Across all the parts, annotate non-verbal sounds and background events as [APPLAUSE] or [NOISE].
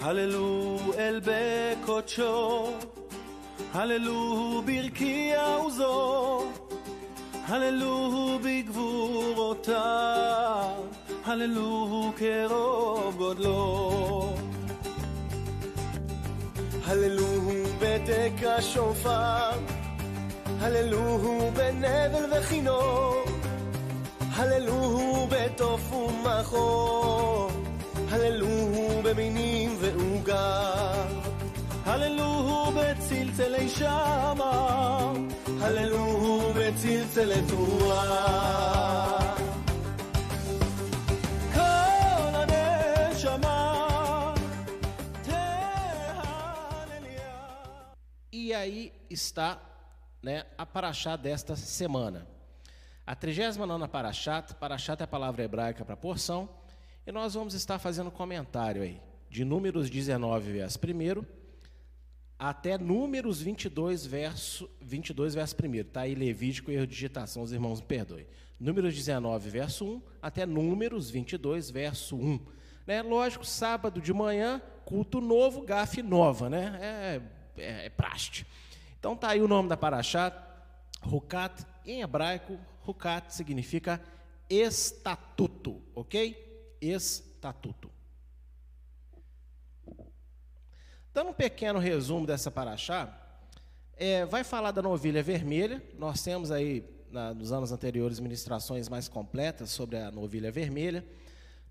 הללו אל בקודשו, הללו ברקיע עוזו, הללו בגבורותיו, הללו כרוב גודלו. הללוהו בתק השופר, הללוהו בנבל וכינור, הללוהו בתוף ומחור, הללוהו במינים ועוגר, הללוהו בצלצלי שמע, הללוהו בצלצלי תרועה. כל הנשמה תהלליה. E aí está né, a paraxá desta semana. A 39 paraxá, paraxá é a palavra hebraica para porção, e nós vamos estar fazendo comentário aí, de Números 19, verso 1, até Números 22, verso, 22, verso 1. Está aí Levítico, erro de digitação, os irmãos me perdoem. Números 19, verso 1, até Números 22, verso 1. Né? Lógico, sábado de manhã, culto novo, gafe nova, né? É, é, é praste. Então tá aí o nome da paraxá, Rukat, em hebraico, Rukat significa estatuto, ok? Estatuto. Dando um pequeno resumo dessa paraxá, é, vai falar da novilha vermelha. Nós temos aí, na, nos anos anteriores, ministrações mais completas sobre a novilha vermelha.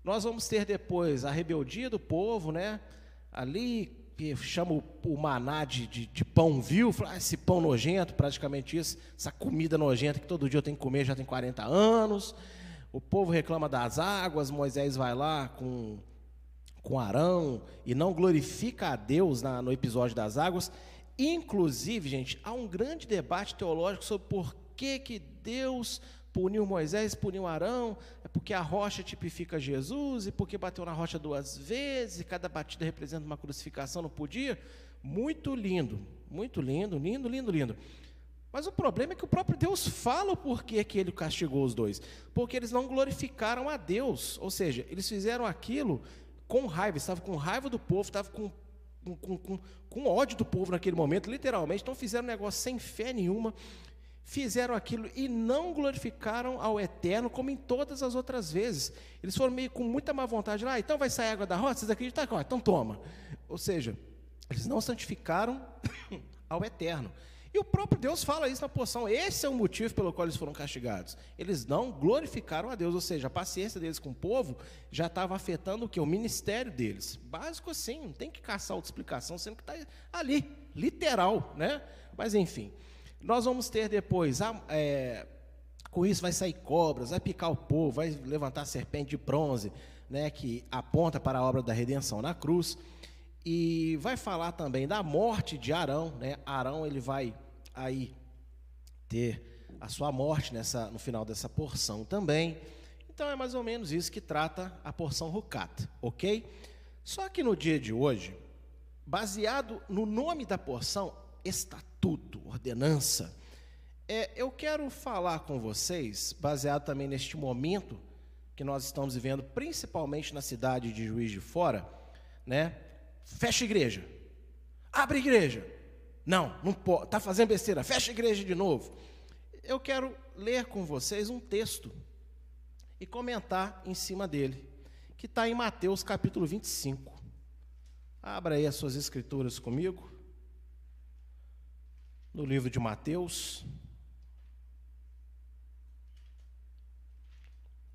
Nós vamos ter depois a rebeldia do povo, né? Ali que chama o, maná de, de, de pão vil, fala, ah, esse pão nojento, praticamente isso, essa comida nojenta que todo dia eu tenho que comer, já tem 40 anos. O povo reclama das águas, Moisés vai lá com, com Arão e não glorifica a Deus na, no episódio das águas. Inclusive, gente, há um grande debate teológico sobre por que, que Deus puniu Moisés, puniu Arão, é porque a rocha tipifica Jesus, e porque bateu na rocha duas vezes, e cada batida representa uma crucificação, não podia. Muito lindo, muito lindo, lindo, lindo, lindo. Mas o problema é que o próprio Deus fala o porquê que ele castigou os dois. Porque eles não glorificaram a Deus. Ou seja, eles fizeram aquilo com raiva, estavam com raiva do povo, estavam com, com, com, com ódio do povo naquele momento, literalmente. Então fizeram um negócio sem fé nenhuma fizeram aquilo e não glorificaram ao Eterno como em todas as outras vezes. Eles foram meio com muita má vontade, ah, então vai sair água da rocha, vocês acreditam? Então toma. Ou seja, eles não santificaram [COUGHS] ao Eterno. E o próprio Deus fala isso na porção. Esse é o motivo pelo qual eles foram castigados. Eles não glorificaram a Deus, ou seja, a paciência deles com o povo já estava afetando o que? O ministério deles. Básico assim, não tem que caçar outra explicação, sendo que está ali, literal, né? Mas enfim. Nós vamos ter depois, é, com isso vai sair cobras, vai picar o povo, vai levantar serpente de bronze, né, que aponta para a obra da redenção na cruz. E vai falar também da morte de Arão, né? Arão ele vai aí ter a sua morte nessa, no final dessa porção também. Então é mais ou menos isso que trata a porção Rukat, ok? Só que no dia de hoje, baseado no nome da porção, estatuto, ordenança. É, eu quero falar com vocês, baseado também neste momento que nós estamos vivendo, principalmente na cidade de Juiz de Fora, né? Fecha igreja, abre igreja. Não, não pode, está fazendo besteira, fecha igreja de novo. Eu quero ler com vocês um texto e comentar em cima dele, que está em Mateus capítulo 25. Abra aí as suas escrituras comigo no livro de Mateus,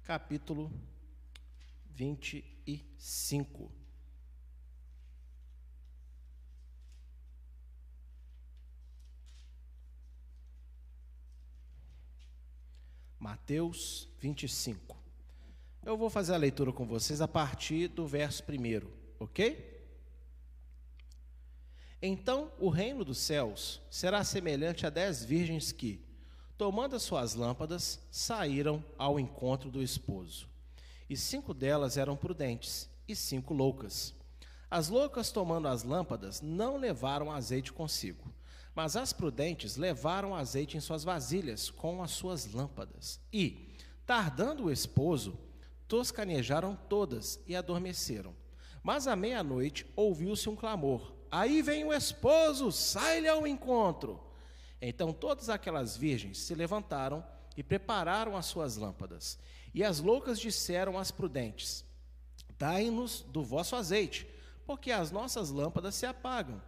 capítulo 25. Mateus 25. Eu vou fazer a leitura com vocês a partir do verso primeiro, ok? Então o reino dos céus será semelhante a dez virgens que, tomando as suas lâmpadas, saíram ao encontro do esposo. E cinco delas eram prudentes, e cinco loucas. As loucas, tomando as lâmpadas, não levaram azeite consigo, mas as prudentes levaram azeite em suas vasilhas com as suas lâmpadas. E, tardando o esposo, toscanejaram todas e adormeceram. Mas à meia-noite ouviu-se um clamor: Aí vem o esposo, sai-lhe ao encontro. Então todas aquelas virgens se levantaram e prepararam as suas lâmpadas. E as loucas disseram às prudentes: Dai-nos do vosso azeite, porque as nossas lâmpadas se apagam.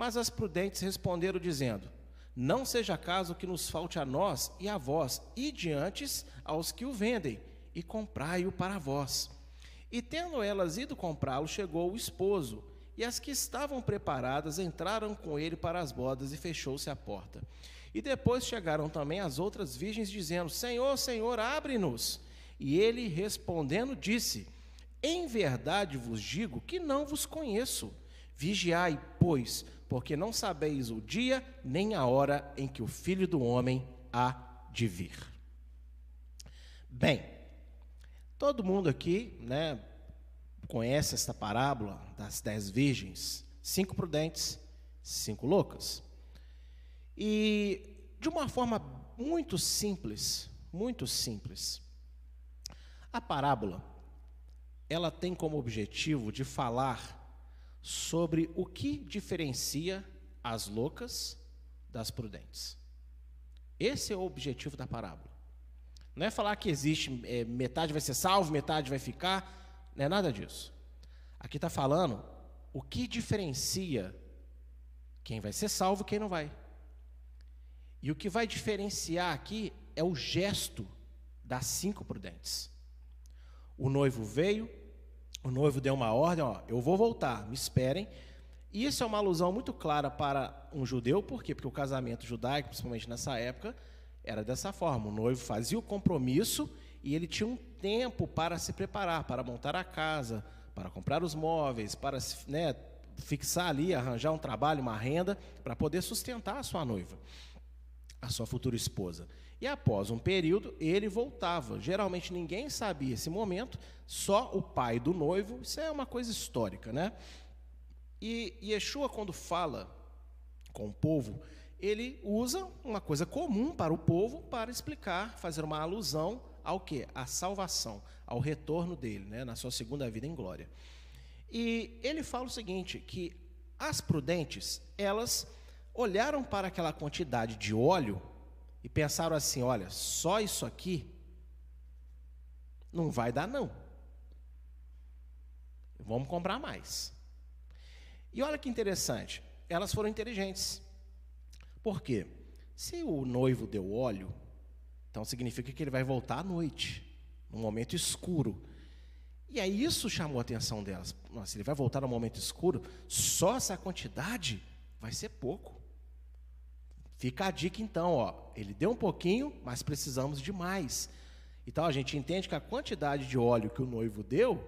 Mas as prudentes responderam, dizendo: Não seja caso que nos falte a nós e a vós, e diante aos que o vendem, e comprai-o para vós. E tendo elas ido comprá-lo, chegou o esposo, e as que estavam preparadas entraram com ele para as bodas, e fechou-se a porta. E depois chegaram também as outras virgens, dizendo: Senhor, Senhor, abre-nos. E ele respondendo, disse: Em verdade vos digo que não vos conheço. Vigiai, pois, porque não sabeis o dia nem a hora em que o filho do homem há de vir. Bem, Todo mundo aqui, né, conhece esta parábola das dez virgens, cinco prudentes, cinco loucas. E de uma forma muito simples, muito simples, a parábola ela tem como objetivo de falar sobre o que diferencia as loucas das prudentes. Esse é o objetivo da parábola. Não é falar que existe é, metade vai ser salvo, metade vai ficar. Não é nada disso. Aqui está falando o que diferencia quem vai ser salvo e quem não vai. E o que vai diferenciar aqui é o gesto das cinco prudentes. O noivo veio, o noivo deu uma ordem, ó, eu vou voltar, me esperem. E isso é uma alusão muito clara para um judeu, por quê? Porque o casamento judaico, principalmente nessa época, era dessa forma: o noivo fazia o compromisso e ele tinha um tempo para se preparar, para montar a casa, para comprar os móveis, para né, fixar ali, arranjar um trabalho, uma renda, para poder sustentar a sua noiva, a sua futura esposa. E após um período, ele voltava. Geralmente ninguém sabia esse momento, só o pai do noivo. Isso é uma coisa histórica, né? E Yeshua, quando fala com o povo, ele usa uma coisa comum para o povo para explicar, fazer uma alusão ao que? A salvação, ao retorno dele, né, na sua segunda vida em glória. E ele fala o seguinte, que as prudentes, elas olharam para aquela quantidade de óleo e pensaram assim, olha, só isso aqui não vai dar não. Vamos comprar mais. E olha que interessante, elas foram inteligentes. Por quê? Se o noivo deu óleo, então significa que ele vai voltar à noite, num momento escuro. E aí isso chamou a atenção delas. Nossa, ele vai voltar no momento escuro, só essa quantidade vai ser pouco. Fica a dica então, ó, ele deu um pouquinho, mas precisamos de mais. Então a gente entende que a quantidade de óleo que o noivo deu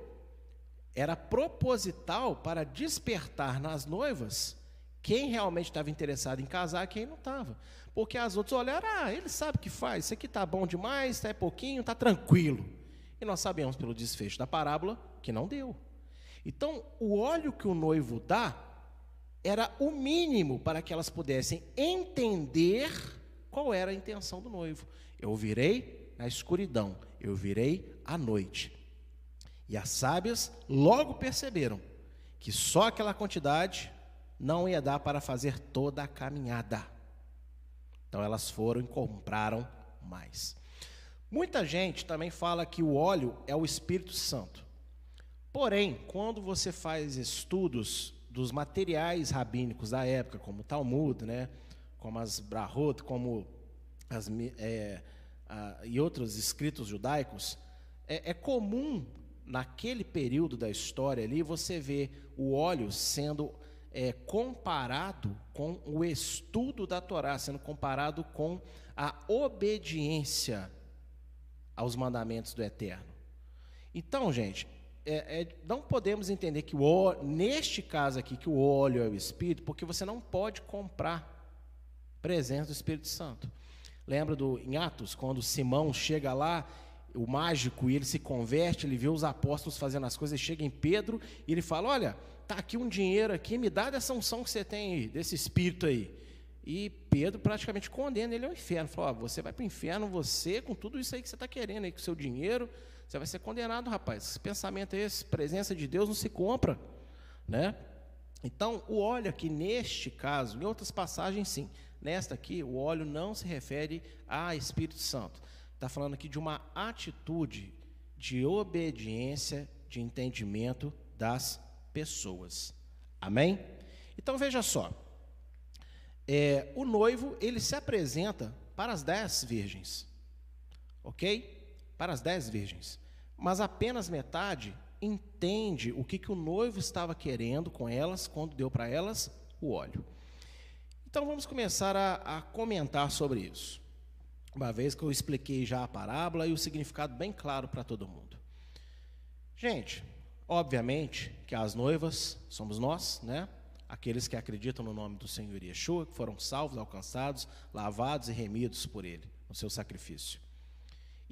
era proposital para despertar nas noivas quem realmente estava interessado em casar, quem não estava. Porque as outras olharam, ah, ele sabe o que faz, isso aqui está bom demais, está é pouquinho, está tranquilo. E nós sabemos pelo desfecho da parábola que não deu. Então, o óleo que o noivo dá era o mínimo para que elas pudessem entender qual era a intenção do noivo. Eu virei na escuridão, eu virei à noite. E as sábias logo perceberam que só aquela quantidade não ia dar para fazer toda a caminhada. Então elas foram e compraram mais. Muita gente também fala que o óleo é o Espírito Santo. Porém, quando você faz estudos dos materiais rabínicos da época, como o Talmud, né, como as Brahot, como as, é, a, e outros escritos judaicos, é, é comum naquele período da história ali você ver o óleo sendo é, comparado com o estudo da Torá, sendo comparado com a obediência aos mandamentos do Eterno. Então, gente, é, é, não podemos entender que o neste caso aqui que o óleo é o Espírito, porque você não pode comprar presença do Espírito Santo. Lembra do em Atos quando Simão chega lá, o mágico e ele se converte, ele vê os apóstolos fazendo as coisas, chega em Pedro e ele fala: olha tá aqui um dinheiro aqui, me dá dessa unção que você tem aí, desse espírito aí. E Pedro praticamente condena ele ao inferno. Falou: ah, você vai para o inferno, você, com tudo isso aí que você está querendo, aí, com o seu dinheiro, você vai ser condenado, rapaz. Esse pensamento é esse, presença de Deus não se compra. né? Então, o óleo aqui neste caso, em outras passagens sim, nesta aqui, o óleo não se refere a Espírito Santo. Está falando aqui de uma atitude de obediência, de entendimento das pessoas. Amém? Então veja só, é, o noivo ele se apresenta para as dez virgens, ok? Para as dez virgens, mas apenas metade entende o que, que o noivo estava querendo com elas quando deu para elas o óleo. Então vamos começar a, a, comentar sobre isso. Uma vez que eu expliquei já a parábola e o significado bem claro para todo mundo. Gente, obviamente que as noivas somos nós, né? Aqueles que acreditam no nome do Senhor Yeshua, que foram salvos, alcançados, lavados e remidos por Ele, no seu sacrifício.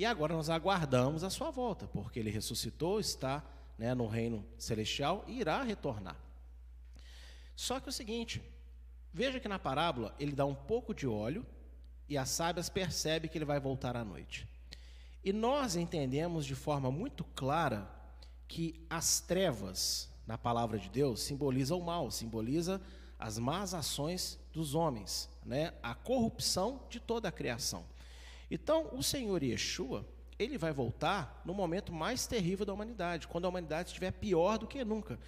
E agora nós aguardamos a sua volta, porque Ele ressuscitou, está né, no reino celestial e irá retornar. Só que é o seguinte, veja que na parábola ele dá um pouco de óleo e as sábias percebem que ele vai voltar à noite. E nós entendemos de forma muito clara que as trevas, na palavra de Deus, simbolizam o mal, simboliza as más ações dos homens, né? a corrupção de toda a criação. Então, o Senhor Yeshua, ele vai voltar no momento mais terrível da humanidade, quando a humanidade estiver pior do que nunca.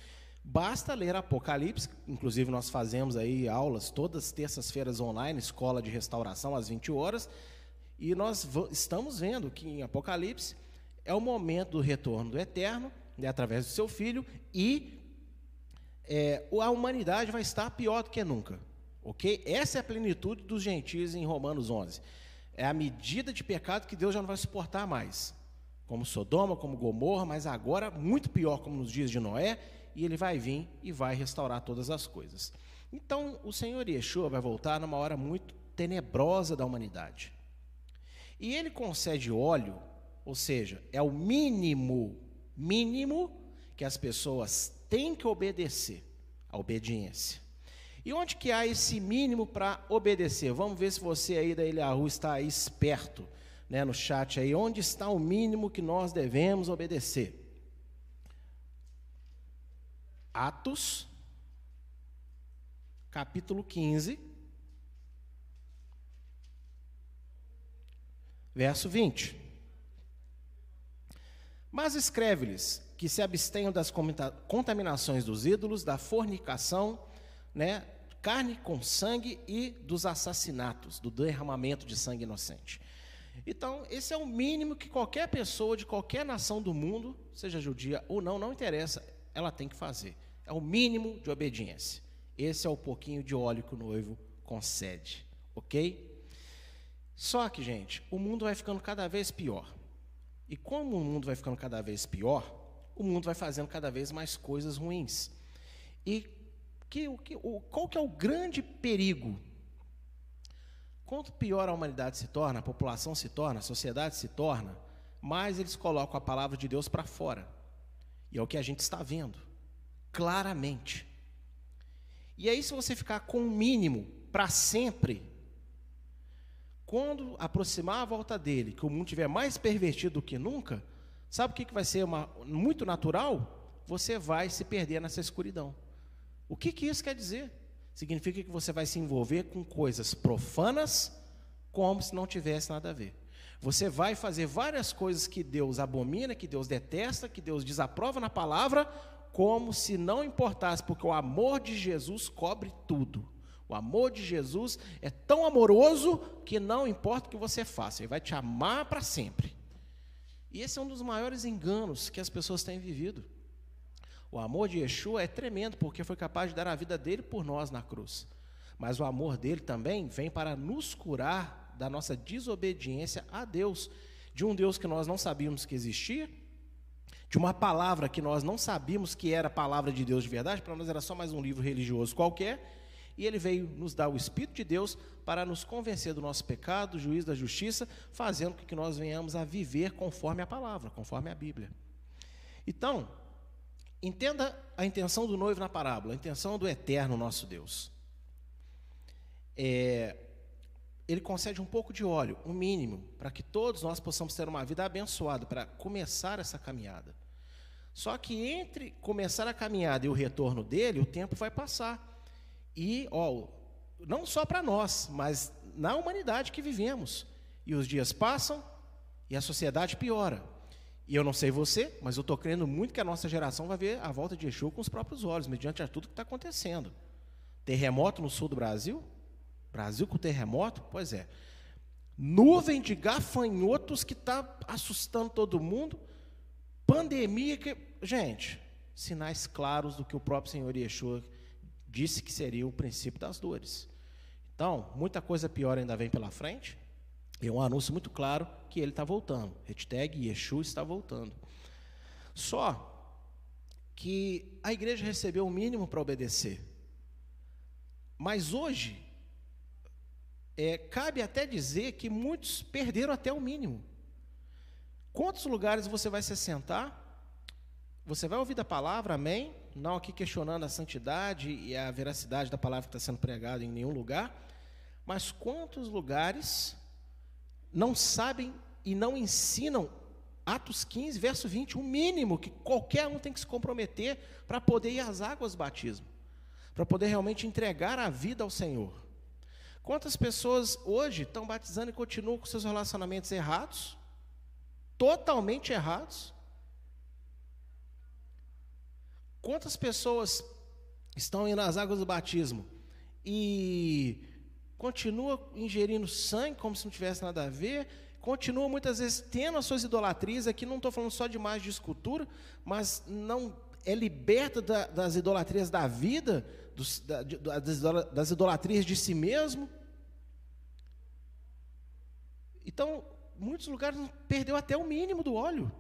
Basta ler Apocalipse, inclusive nós fazemos aí aulas todas as terças-feiras online, escola de restauração às 20 horas, e nós estamos vendo que em Apocalipse é o momento do retorno do eterno, né, através do seu filho, e é, a humanidade vai estar pior do que nunca. Ok? Essa é a plenitude dos gentios em Romanos 11 é a medida de pecado que Deus já não vai suportar mais. Como Sodoma, como Gomorra, mas agora muito pior, como nos dias de Noé, e ele vai vir e vai restaurar todas as coisas. Então, o Senhor Yeshua vai voltar numa hora muito tenebrosa da humanidade. E ele concede óleo, ou seja, é o mínimo, mínimo que as pessoas têm que obedecer, a obediência. E onde que há esse mínimo para obedecer? Vamos ver se você aí da Ilha Rua está aí esperto, né, no chat aí. Onde está o mínimo que nós devemos obedecer? Atos, capítulo 15, verso 20. Mas escreve-lhes que se abstenham das contaminações dos ídolos, da fornicação, né, carne com sangue e dos assassinatos, do derramamento de sangue inocente. Então, esse é o mínimo que qualquer pessoa de qualquer nação do mundo, seja judia ou não, não interessa, ela tem que fazer. É o mínimo de obediência. Esse é o pouquinho de óleo que o noivo concede, ok? Só que, gente, o mundo vai ficando cada vez pior. E como o mundo vai ficando cada vez pior, o mundo vai fazendo cada vez mais coisas ruins. E que, o, que, o, qual que é o grande perigo? Quanto pior a humanidade se torna, a população se torna, a sociedade se torna, mais eles colocam a palavra de Deus para fora. E é o que a gente está vendo, claramente. E aí, se você ficar com o mínimo para sempre, quando aproximar a volta dele, que o mundo estiver mais pervertido do que nunca, sabe o que, que vai ser uma, muito natural? Você vai se perder nessa escuridão. O que, que isso quer dizer? Significa que você vai se envolver com coisas profanas, como se não tivesse nada a ver. Você vai fazer várias coisas que Deus abomina, que Deus detesta, que Deus desaprova na palavra, como se não importasse, porque o amor de Jesus cobre tudo. O amor de Jesus é tão amoroso que não importa o que você faça, ele vai te amar para sempre. E esse é um dos maiores enganos que as pessoas têm vivido. O amor de Yeshua é tremendo, porque foi capaz de dar a vida dele por nós na cruz. Mas o amor dele também vem para nos curar da nossa desobediência a Deus, de um Deus que nós não sabíamos que existia, de uma palavra que nós não sabíamos que era a palavra de Deus de verdade, para nós era só mais um livro religioso qualquer, e ele veio nos dar o Espírito de Deus para nos convencer do nosso pecado, do juízo da justiça, fazendo com que nós venhamos a viver conforme a palavra, conforme a Bíblia. Então, Entenda a intenção do noivo na parábola, a intenção do eterno nosso Deus. É, ele concede um pouco de óleo, o um mínimo, para que todos nós possamos ter uma vida abençoada, para começar essa caminhada. Só que entre começar a caminhada e o retorno dele, o tempo vai passar. E, ó, não só para nós, mas na humanidade que vivemos. E os dias passam e a sociedade piora. E eu não sei você, mas eu estou crendo muito que a nossa geração vai ver a volta de Exu com os próprios olhos, mediante a tudo que está acontecendo. Terremoto no sul do Brasil? Brasil com terremoto? Pois é. Nuvem de gafanhotos que está assustando todo mundo. Pandemia que. Gente, sinais claros do que o próprio Senhor Yeshua disse que seria o princípio das dores. Então, muita coisa pior ainda vem pela frente. E um anúncio muito claro que ele está voltando. Hashtag Yeshua está voltando. Só que a igreja recebeu o mínimo para obedecer. Mas hoje, é, cabe até dizer que muitos perderam até o mínimo. Quantos lugares você vai se sentar? Você vai ouvir da palavra, amém? Não aqui questionando a santidade e a veracidade da palavra que está sendo pregada em nenhum lugar. Mas quantos lugares não sabem e não ensinam Atos 15, verso 20, o mínimo que qualquer um tem que se comprometer para poder ir às águas do batismo, para poder realmente entregar a vida ao Senhor. Quantas pessoas hoje estão batizando e continuam com seus relacionamentos errados, totalmente errados? Quantas pessoas estão indo às águas do batismo e continua ingerindo sangue como se não tivesse nada a ver, continua muitas vezes tendo as suas idolatrias, aqui não estou falando só de imagem de escultura, mas não é liberta da, das idolatrias da vida, dos, da, das idolatrias de si mesmo. Então, muitos lugares perdeu até o mínimo do óleo.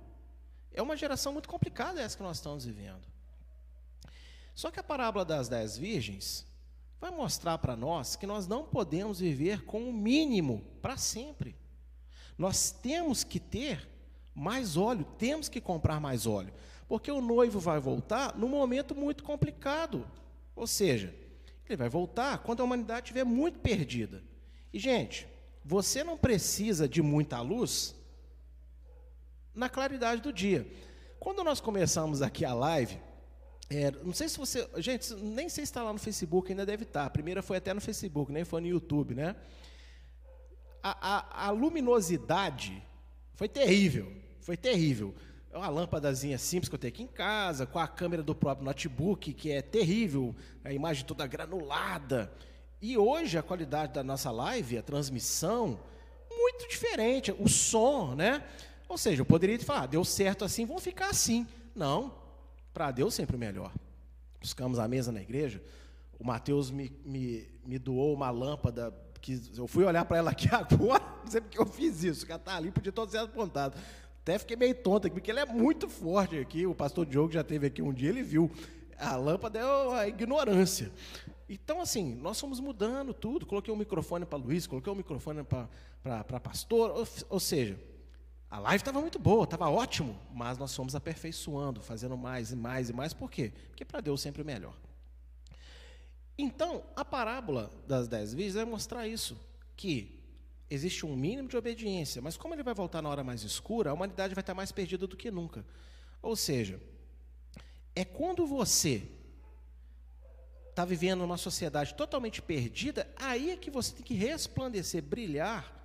É uma geração muito complicada essa que nós estamos vivendo. Só que a parábola das dez virgens, vai mostrar para nós que nós não podemos viver com o mínimo para sempre. Nós temos que ter mais óleo, temos que comprar mais óleo, porque o noivo vai voltar num momento muito complicado. Ou seja, ele vai voltar quando a humanidade estiver muito perdida. E, gente, você não precisa de muita luz na claridade do dia. Quando nós começamos aqui a live, é, não sei se você. Gente, nem sei se está lá no Facebook, ainda deve estar. A primeira foi até no Facebook, nem foi no YouTube, né? A, a, a luminosidade foi terrível. Foi terrível. É uma lâmpadazinha simples que eu tenho aqui em casa, com a câmera do próprio notebook, que é terrível, a imagem toda granulada. E hoje a qualidade da nossa live, a transmissão, muito diferente. O som, né? Ou seja, eu poderia falar, ah, deu certo assim, vamos ficar assim. Não, para Deus sempre o melhor. Buscamos a mesa na igreja. O Mateus me, me, me doou uma lâmpada que eu fui olhar para ela aqui [LAUGHS] agora, não sei porque eu fiz isso, que ela está ali, podia todo ser apontado. Até fiquei meio tonta aqui, porque ele é muito forte aqui. O pastor Diogo já teve aqui um dia, ele viu. A lâmpada é a ignorância. Então, assim, nós fomos mudando tudo. Coloquei um microfone para Luiz, coloquei um microfone para pastor. Ou, ou seja, a live estava muito boa, estava ótimo, mas nós fomos aperfeiçoando, fazendo mais e mais e mais. Por quê? Porque para Deus sempre o melhor. Então, a parábola das dez virgens vai mostrar isso, que existe um mínimo de obediência, mas como ele vai voltar na hora mais escura, a humanidade vai estar mais perdida do que nunca. Ou seja, é quando você está vivendo numa sociedade totalmente perdida, aí é que você tem que resplandecer, brilhar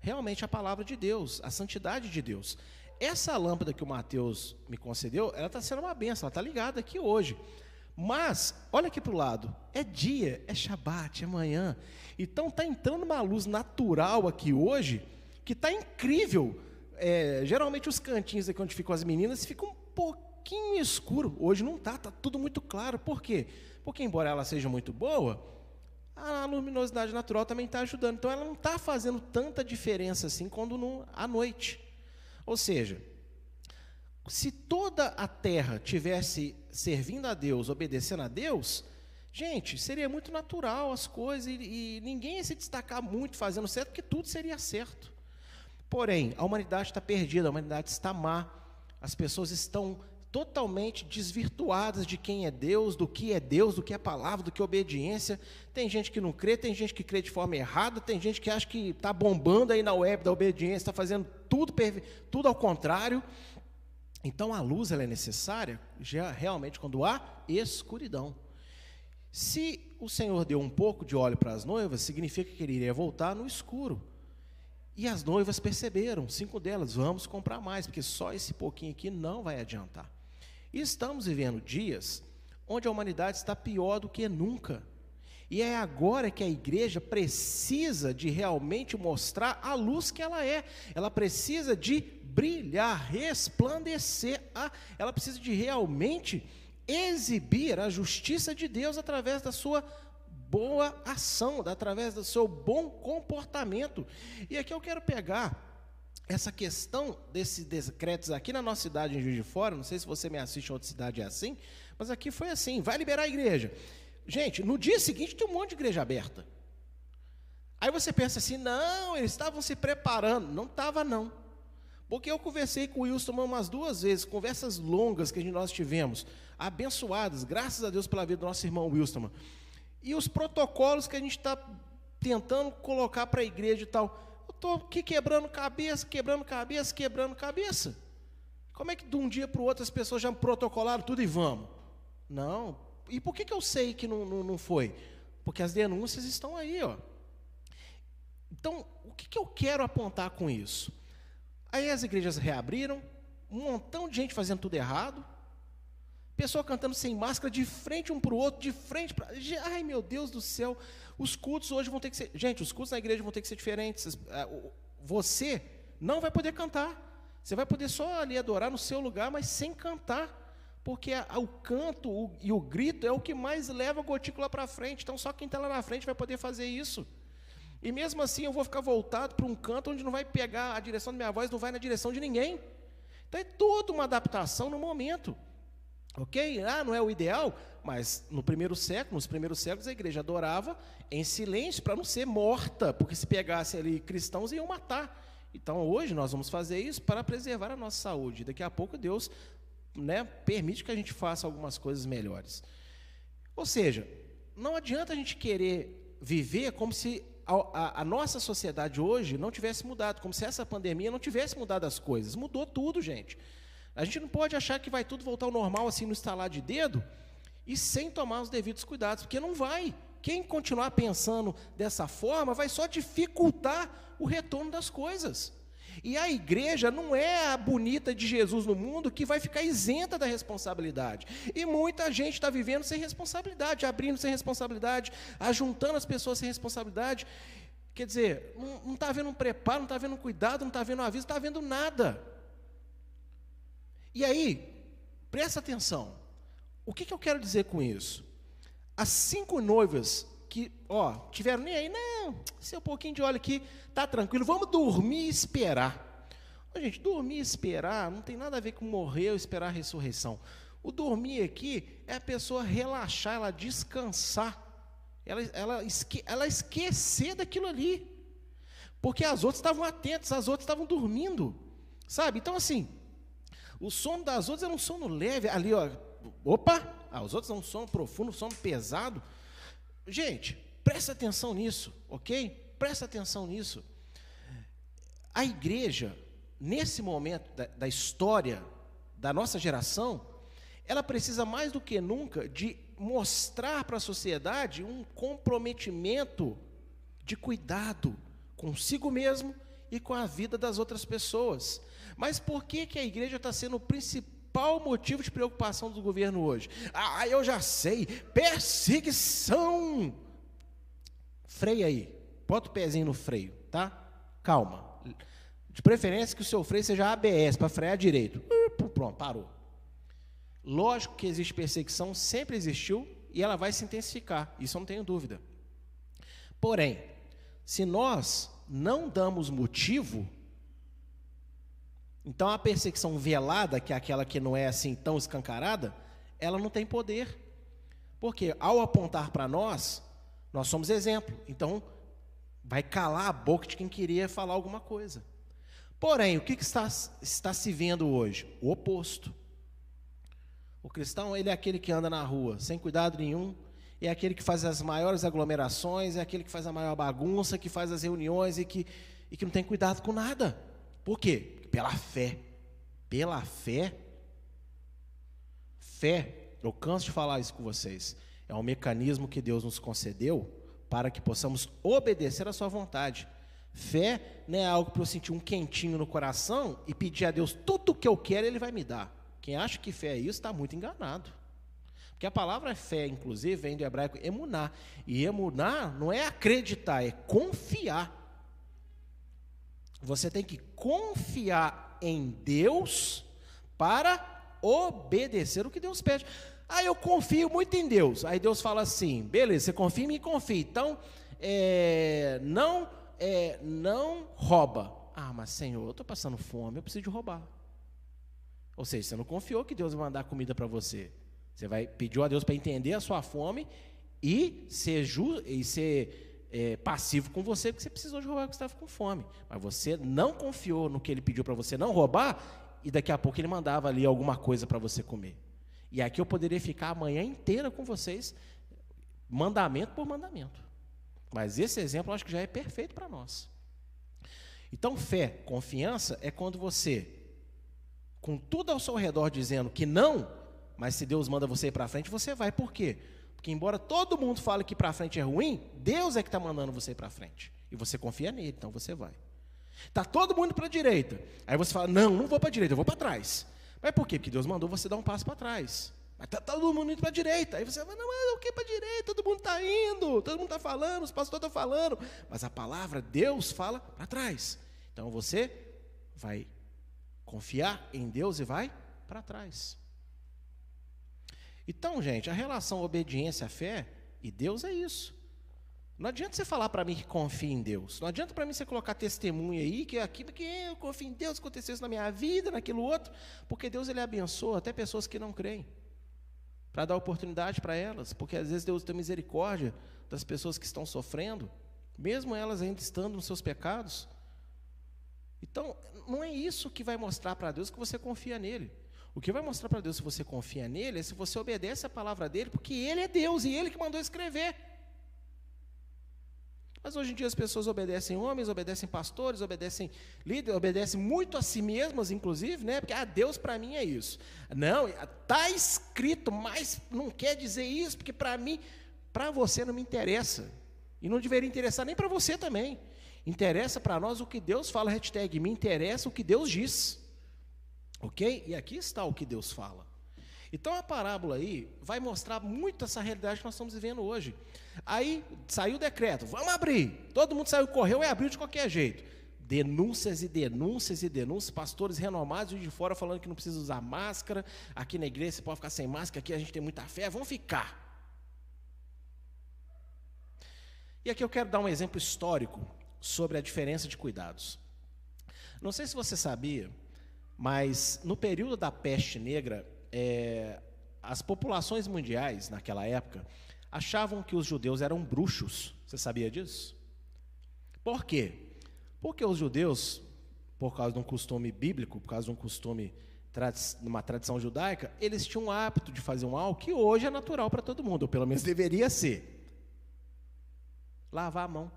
realmente a palavra de Deus, a santidade de Deus. Essa lâmpada que o Mateus me concedeu, ela está sendo uma benção, ela está ligada aqui hoje. Mas, olha aqui para o lado, é dia, é Shabat, é manhã. Então está entrando uma luz natural aqui hoje, que está incrível. É, geralmente os cantinhos aqui onde ficam as meninas ficam um pouquinho escuro. Hoje não está, está tudo muito claro. Por quê? Porque embora ela seja muito boa, a luminosidade natural também está ajudando. Então ela não está fazendo tanta diferença assim quando no, à noite. Ou seja, se toda a terra tivesse servindo a Deus, obedecendo a Deus, gente, seria muito natural as coisas e, e ninguém ia se destacar muito fazendo certo, porque tudo seria certo. Porém, a humanidade está perdida, a humanidade está má, as pessoas estão totalmente desvirtuadas de quem é Deus, do que é Deus, do que é palavra, do que é obediência. Tem gente que não crê, tem gente que crê de forma errada, tem gente que acha que está bombando aí na web da obediência, está fazendo tudo, tudo ao contrário. Então a luz ela é necessária já realmente quando há escuridão. Se o Senhor deu um pouco de óleo para as noivas, significa que ele iria voltar no escuro. E as noivas perceberam, cinco delas, vamos comprar mais, porque só esse pouquinho aqui não vai adiantar. E estamos vivendo dias onde a humanidade está pior do que nunca. E é agora que a igreja precisa de realmente mostrar a luz que ela é. Ela precisa de brilhar, resplandecer. Ela precisa de realmente exibir a justiça de Deus através da sua boa ação, através do seu bom comportamento. E aqui eu quero pegar essa questão desses decretos aqui na nossa cidade, em Juiz de Fora, não sei se você me assiste em outra cidade é assim, mas aqui foi assim, vai liberar a igreja. Gente, no dia seguinte tem um monte de igreja aberta. Aí você pensa assim, não, eles estavam se preparando. Não estava, não. Porque eu conversei com o Wilson umas duas vezes, conversas longas que nós tivemos, abençoadas, graças a Deus pela vida do nosso irmão Wilson. E os protocolos que a gente está tentando colocar para a igreja e tal. Estou aqui quebrando cabeça, quebrando cabeça, quebrando cabeça. Como é que de um dia para o outro as pessoas já protocolaram tudo e vamos? Não, e por que, que eu sei que não, não, não foi? Porque as denúncias estão aí, ó. Então, o que, que eu quero apontar com isso? Aí as igrejas reabriram, um montão de gente fazendo tudo errado, pessoa cantando sem máscara, de frente um para o outro, de frente para. Ai, meu Deus do céu, os cultos hoje vão ter que ser. Gente, os cultos na igreja vão ter que ser diferentes. É, você não vai poder cantar. Você vai poder só ali adorar no seu lugar, mas sem cantar porque o canto e o grito é o que mais leva a gotícula para frente. Então, só quem está lá na frente vai poder fazer isso. E mesmo assim, eu vou ficar voltado para um canto onde não vai pegar a direção da minha voz, não vai na direção de ninguém. Então, é toda uma adaptação no momento. Ok? Ah, não é o ideal, mas no primeiro século, nos primeiros séculos, a igreja adorava em silêncio para não ser morta, porque se pegasse ali cristãos iam matar. Então, hoje nós vamos fazer isso para preservar a nossa saúde. Daqui a pouco Deus né, permite que a gente faça algumas coisas melhores. Ou seja, não adianta a gente querer viver como se a, a, a, nossa sociedade hoje não tivesse mudado, como se essa pandemia não tivesse mudado as coisas. Mudou tudo, gente. A gente não pode achar que vai tudo voltar ao normal assim no estalar de dedo e sem tomar os devidos cuidados, porque não vai. Quem continuar pensando dessa forma vai só dificultar o retorno das coisas. E a igreja não é a bonita de Jesus no mundo que vai ficar isenta da responsabilidade. E muita gente está vivendo sem responsabilidade, abrindo sem responsabilidade, ajuntando as pessoas sem responsabilidade. Quer dizer, não está havendo um preparo, não está havendo um cuidado, não está havendo um aviso, não está havendo nada. E aí, presta atenção. O que, que eu quero dizer com isso? As cinco noivas que, ó, tiveram nem aí, não, se um pouquinho de óleo aqui, tá tranquilo, vamos dormir e esperar. Ô, gente, dormir e esperar não tem nada a ver com morrer ou esperar a ressurreição. O dormir aqui é a pessoa relaxar, ela descansar, ela, ela, esque, ela esquecer daquilo ali. Porque as outras estavam atentas, as outras estavam dormindo. Sabe? Então, assim, o sono das outras era um sono leve. Ali, ó, opa, ah, os outros é um sono profundo, um sono pesado. Gente, presta atenção nisso, ok? Presta atenção nisso. A igreja, nesse momento da, da história da nossa geração, ela precisa mais do que nunca de mostrar para a sociedade um comprometimento de cuidado consigo mesmo e com a vida das outras pessoas. Mas por que, que a igreja está sendo o principal motivo de preocupação do governo hoje? Ah, eu já sei, perseguição. Freia aí, bota o pezinho no freio, tá? Calma. De preferência que o seu freio seja ABS, para frear direito. Pronto, parou. Lógico que existe perseguição, sempre existiu, e ela vai se intensificar, isso eu não tenho dúvida. Porém, se nós não damos motivo então a perseguição velada, que é aquela que não é assim tão escancarada, ela não tem poder. Porque ao apontar para nós, nós somos exemplo. Então vai calar a boca de quem queria falar alguma coisa. Porém, o que, que está, está se vendo hoje? O oposto. O cristão, ele é aquele que anda na rua sem cuidado nenhum, é aquele que faz as maiores aglomerações, é aquele que faz a maior bagunça, que faz as reuniões e que, e que não tem cuidado com nada. Por quê? Pela fé. Pela fé, Fé, eu canso de falar isso com vocês, é um mecanismo que Deus nos concedeu para que possamos obedecer à sua vontade. Fé não é algo para eu sentir um quentinho no coração e pedir a Deus tudo o que eu quero, Ele vai me dar. Quem acha que fé é isso está muito enganado. Porque a palavra fé, inclusive, vem do hebraico emuná. E emuná não é acreditar, é confiar. Você tem que confiar em Deus para obedecer o que Deus pede. Ah, eu confio muito em Deus. Aí Deus fala assim: beleza, você confia em mim, confia. Então, é, não é, não rouba. Ah, mas Senhor, eu estou passando fome, eu preciso de roubar. Ou seja, você não confiou que Deus vai mandar comida para você. Você vai pediu a Deus para entender a sua fome e ser, ju, e ser é, passivo com você, porque você precisou de roubar porque estava com fome. Mas você não confiou no que ele pediu para você não roubar, e daqui a pouco ele mandava ali alguma coisa para você comer. E aqui eu poderia ficar a manhã inteira com vocês, mandamento por mandamento. Mas esse exemplo eu acho que já é perfeito para nós. Então, fé, confiança é quando você, com tudo ao seu redor dizendo que não, mas se Deus manda você ir para frente, você vai. Por quê? Porque, embora todo mundo fale que para frente é ruim, Deus é que está mandando você para frente. E você confia nele, então você vai. Está todo mundo para a direita. Aí você fala: Não, não vou para a direita, eu vou para trás. Mas por quê? Porque Deus mandou você dar um passo para trás. Mas está todo mundo indo para a direita. Aí você fala, não, mas o que para a direita? Todo mundo está indo, todo mundo está falando, os pastores estão falando. Mas a palavra, Deus fala para trás. Então você vai confiar em Deus e vai para trás. Então, gente, a relação obediência à fé e Deus é isso. Não adianta você falar para mim que confia em Deus. Não adianta para mim você colocar testemunha aí que aqui porque eu confio em Deus, aconteceu isso na minha vida, naquilo outro, porque Deus ele abençoa até pessoas que não creem para dar oportunidade para elas, porque às vezes Deus tem misericórdia das pessoas que estão sofrendo, mesmo elas ainda estando nos seus pecados. Então, não é isso que vai mostrar para Deus que você confia nele. O que vai mostrar para Deus se você confia nele é se você obedece a palavra dele, porque ele é Deus e ele que mandou escrever. Mas hoje em dia as pessoas obedecem homens, obedecem pastores, obedecem líderes, obedecem muito a si mesmas, inclusive, né? Porque ah, Deus para mim é isso. Não, está escrito, mas não quer dizer isso, porque para mim, para você não me interessa. E não deveria interessar nem para você também. Interessa para nós o que Deus fala, hashtag, me interessa o que Deus diz. Ok? E aqui está o que Deus fala. Então a parábola aí vai mostrar muito essa realidade que nós estamos vivendo hoje. Aí saiu o decreto, vamos abrir. Todo mundo saiu, correu e abriu de qualquer jeito. Denúncias e denúncias e denúncias, pastores renomados de fora falando que não precisa usar máscara. Aqui na igreja você pode ficar sem máscara, aqui a gente tem muita fé, vamos ficar. E aqui eu quero dar um exemplo histórico sobre a diferença de cuidados. Não sei se você sabia, mas no período da peste negra, é, as populações mundiais, naquela época, achavam que os judeus eram bruxos. Você sabia disso? Por quê? Porque os judeus, por causa de um costume bíblico, por causa de um costume, de uma tradição judaica, eles tinham o hábito de fazer um algo que hoje é natural para todo mundo, ou pelo menos deveria ser. Lavar a mão.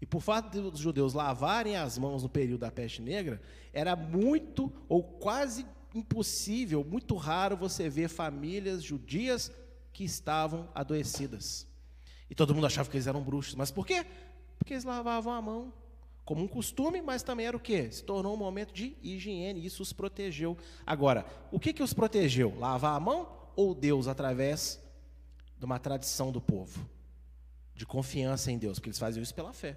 E por fato dos judeus lavarem as mãos no período da peste negra, era muito ou quase impossível, muito raro você ver famílias judias que estavam adoecidas. E todo mundo achava que eles eram bruxos. Mas por quê? Porque eles lavavam a mão como um costume, mas também era o quê? Se tornou um momento de higiene, isso os protegeu. Agora, o que, que os protegeu? Lavar a mão ou Deus através de uma tradição do povo? De confiança em Deus, porque eles faziam isso pela fé.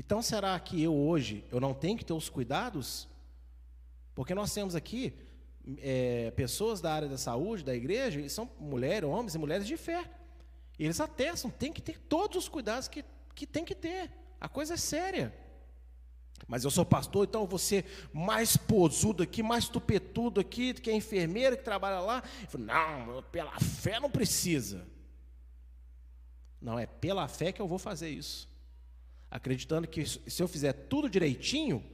Então, será que eu hoje, eu não tenho que ter os cuidados porque nós temos aqui é, pessoas da área da saúde, da igreja, e são mulheres, homens e mulheres de fé. E eles atestam, tem que ter todos os cuidados que, que tem que ter. A coisa é séria. Mas eu sou pastor, então você mais posudo aqui, mais tupetudo aqui, que é enfermeira que trabalha lá. Falo, não, pela fé não precisa. Não, é pela fé que eu vou fazer isso. Acreditando que se eu fizer tudo direitinho,